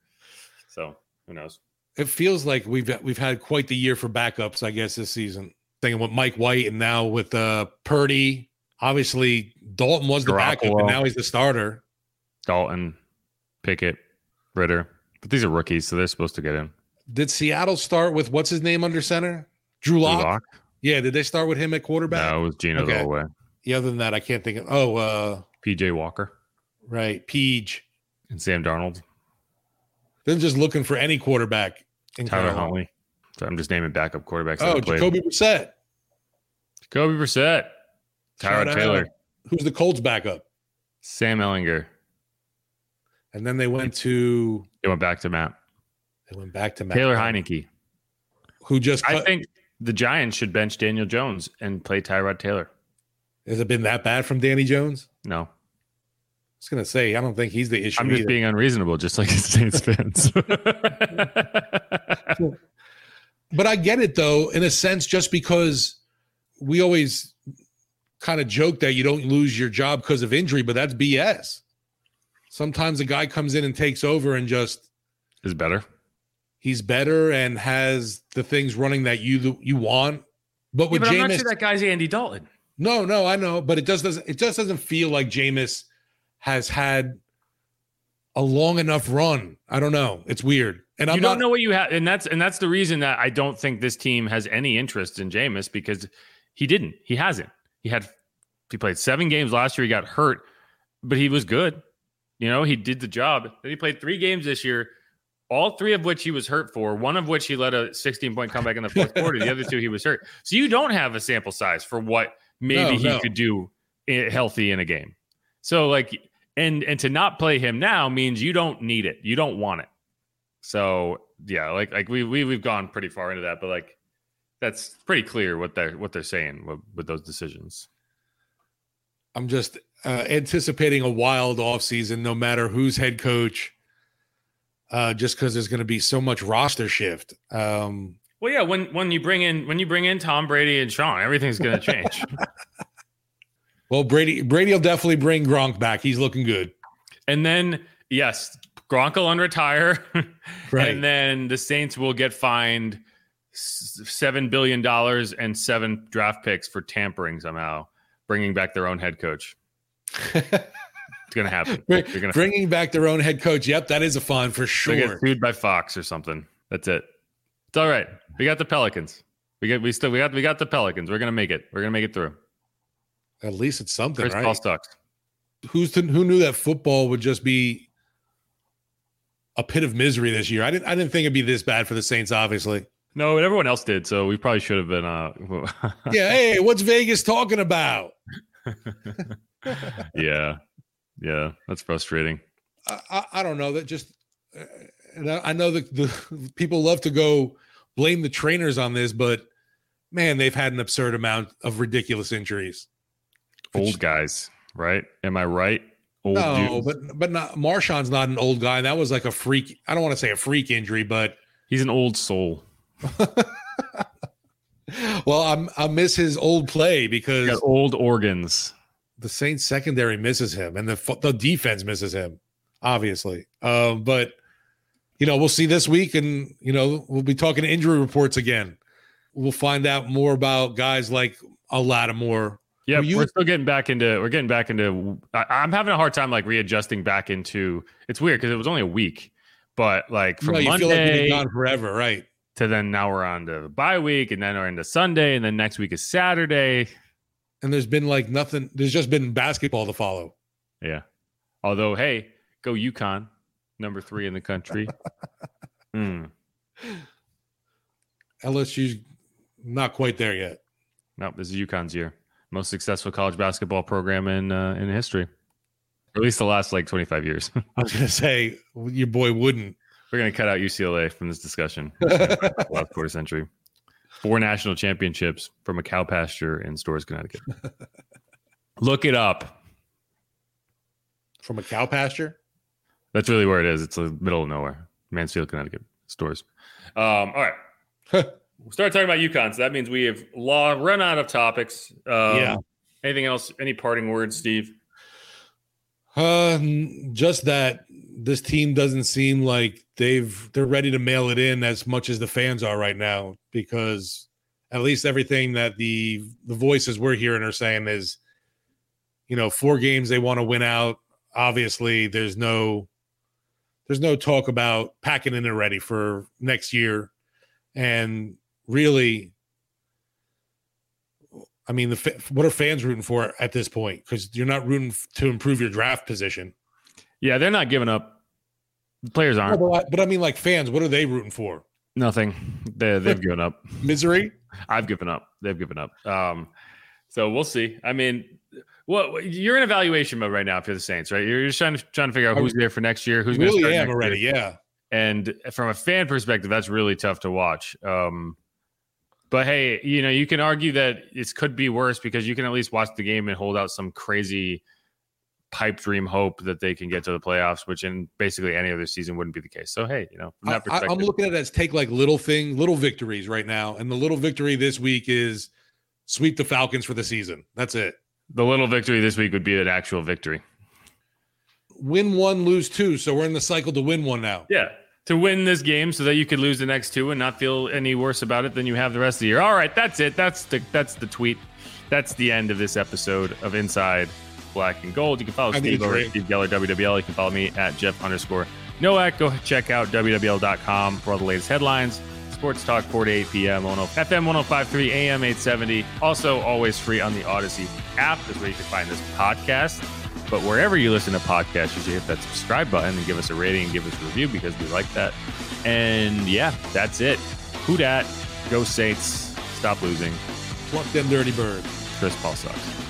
So who knows? It feels like we've we've had quite the year for backups, I guess, this season. Thinking with Mike White and now with uh Purdy. Obviously, Dalton was the Garoppolo, backup, and now he's the starter. Dalton, Pickett, Ridder, But these are rookies, so they're supposed to get in. Did Seattle start with what's his name under center? Drew Lock. Yeah, did they start with him at quarterback? No, it was Geno okay. the whole way. Yeah, other than that, I can't think of. Oh, uh, PJ Walker. Right, Peach. And Sam Darnold. They're just looking for any quarterback. In Tyler Huntley. So I'm just naming backup quarterbacks. Oh, Jacoby Brissett. Jacoby Brissett. Tyrod Taylor. Who's the Colts backup? Sam Ehlinger. And then they went to. They went back to Matt. They went back to Matt. Taylor Heinicke. Who just. Cut- I think the Giants should bench Daniel Jones and play Tyrod Taylor. Has it been that bad from Danny Jones? No. I was gonna say I don't think he's the issue. I'm just either. being unreasonable, just like Saints fans. but I get it though, in a sense, just because we always kind of joke that you don't lose your job because of injury, but that's BS. Sometimes a guy comes in and takes over and just is better. He's better and has the things running that you you want. But with yeah, but Jameis, I'm not sure that guy's Andy Dalton. No, no, I know, but it just doesn't. It just doesn't feel like Jameis has had a long enough run. I don't know. It's weird. And you don't not, know what you have, and that's and that's the reason that I don't think this team has any interest in Jameis because he didn't. He hasn't. He had he played seven games last year. He got hurt, but he was good. You know, he did the job. Then he played three games this year, all three of which he was hurt for. One of which he led a 16 point comeback in the fourth quarter. The other two he was hurt. So you don't have a sample size for what maybe no, he no. could do eh, healthy in a game. So like, and and to not play him now means you don't need it. You don't want it. So yeah, like like we we we've gone pretty far into that, but like that's pretty clear what they're what they're saying with, with those decisions. I'm just uh, anticipating a wild offseason, no matter who's head coach, uh, just because there's going to be so much roster shift. Um, well, yeah, when when you bring in when you bring in Tom Brady and Sean, everything's going to change. Well, Brady Brady will definitely bring Gronk back. He's looking good. And then yes, Gronk will unretire, right. and then the Saints will get fined seven billion dollars and seven draft picks for tampering somehow, bringing back their own head coach. it's gonna happen. Gonna bringing back their own head coach. Yep, that is a fine for sure. They get sued by Fox or something. That's it. It's all right. We got the Pelicans. We get we still we got we got the Pelicans. We're gonna make it. We're gonna make it through. At least it's something, Chris right? Paul sucks. Who's to, who knew that football would just be a pit of misery this year? I didn't I didn't think it'd be this bad for the Saints. Obviously, no, but everyone else did. So we probably should have been. uh Yeah. Hey, what's Vegas talking about? yeah, yeah, that's frustrating. I, I, I don't know that just. Uh, I know that the people love to go blame the trainers on this, but man, they've had an absurd amount of ridiculous injuries. Old guys, right? Am I right? Old no, dudes. but but not Marshon's not an old guy. That was like a freak. I don't want to say a freak injury, but he's an old soul. well, I'm I miss his old play because old organs. the Saints secondary misses him and the the defense misses him, obviously. Um, but you know, we'll see this week, and you know, we'll be talking injury reports again. We'll find out more about guys like a Lattimore. Yeah, you- we're still getting back into. We're getting back into. I, I'm having a hard time like readjusting back into. It's weird because it was only a week, but like from No, you feel like you've Monday been gone forever, right? to then now we're on to the bye week, and then we're into Sunday, and then next week is Saturday. And there's been like nothing. There's just been basketball to follow. Yeah. Although, hey, go UConn, number three in the country. Hmm. LSU's not quite there yet. No, this is UConn's year. Most successful college basketball program in uh, in history, or at least the last like 25 years. I was gonna say your boy wouldn't. We're gonna cut out UCLA from this discussion. last quarter century, four national championships from a cow pasture in Storrs, Connecticut. Look it up. From a cow pasture. That's really where it is. It's the middle of nowhere, Mansfield, Connecticut. Storrs. Um, all right. We'll start talking about UConn. So that means we have law run out of topics. Um, Yeah. Anything else? Any parting words, Steve? Uh, just that this team doesn't seem like they've they're ready to mail it in as much as the fans are right now because at least everything that the the voices we're hearing are saying is you know four games they want to win out obviously there's no there's no talk about packing in already for next year and really i mean the what are fans rooting for at this point because you're not rooting to improve your draft position Yeah, they're not giving up. The players aren't. but, I, but I mean, like fans, what are they rooting for? Nothing. They, they've given up. Misery. I've given up. They've given up. Um, so we'll see. I mean, what you're in evaluation mode right now if you're the Saints, right? You're just trying to trying to figure out who's there for next year, who's going to really am already. year. Yeah. And from a fan perspective, that's really tough to watch. Um, but hey, you know, you can argue that it could be worse because you can at least watch the game and hold out some crazy pipe dream hope that they can get to the playoffs, which in basically any other season wouldn't be the case. So hey, you know, I, I'm looking at it as take like little thing, little victories right now, and the little victory this week is sweep the Falcons for the season. That's it. the little victory this week would be an actual victory. Win one, lose two. So we're in the cycle to win one now. Yeah. To win this game so that you could lose the next two and not feel any worse about it than you have the rest of the year. All right, that's it. That's the that's the tweet. That's the end of this episode of Inside Black and Gold. You can follow I Steve over at Steve Geller WWL. You can follow me at Jeff underscore Nowak. Go check out WWL.com for all the latest headlines. Sports Talk 4 to 8 p.m. on FM 1053 AM 870. Also, always free on the Audacy app. That's where you can find this podcast. But wherever you listen to podcasts, you should hit that subscribe button and give us a rating and give us a review because we like that. And yeah, that's it. Who dat? Go Saints. Stop losing. Pluck them dirty birds. Chris Paul sucks.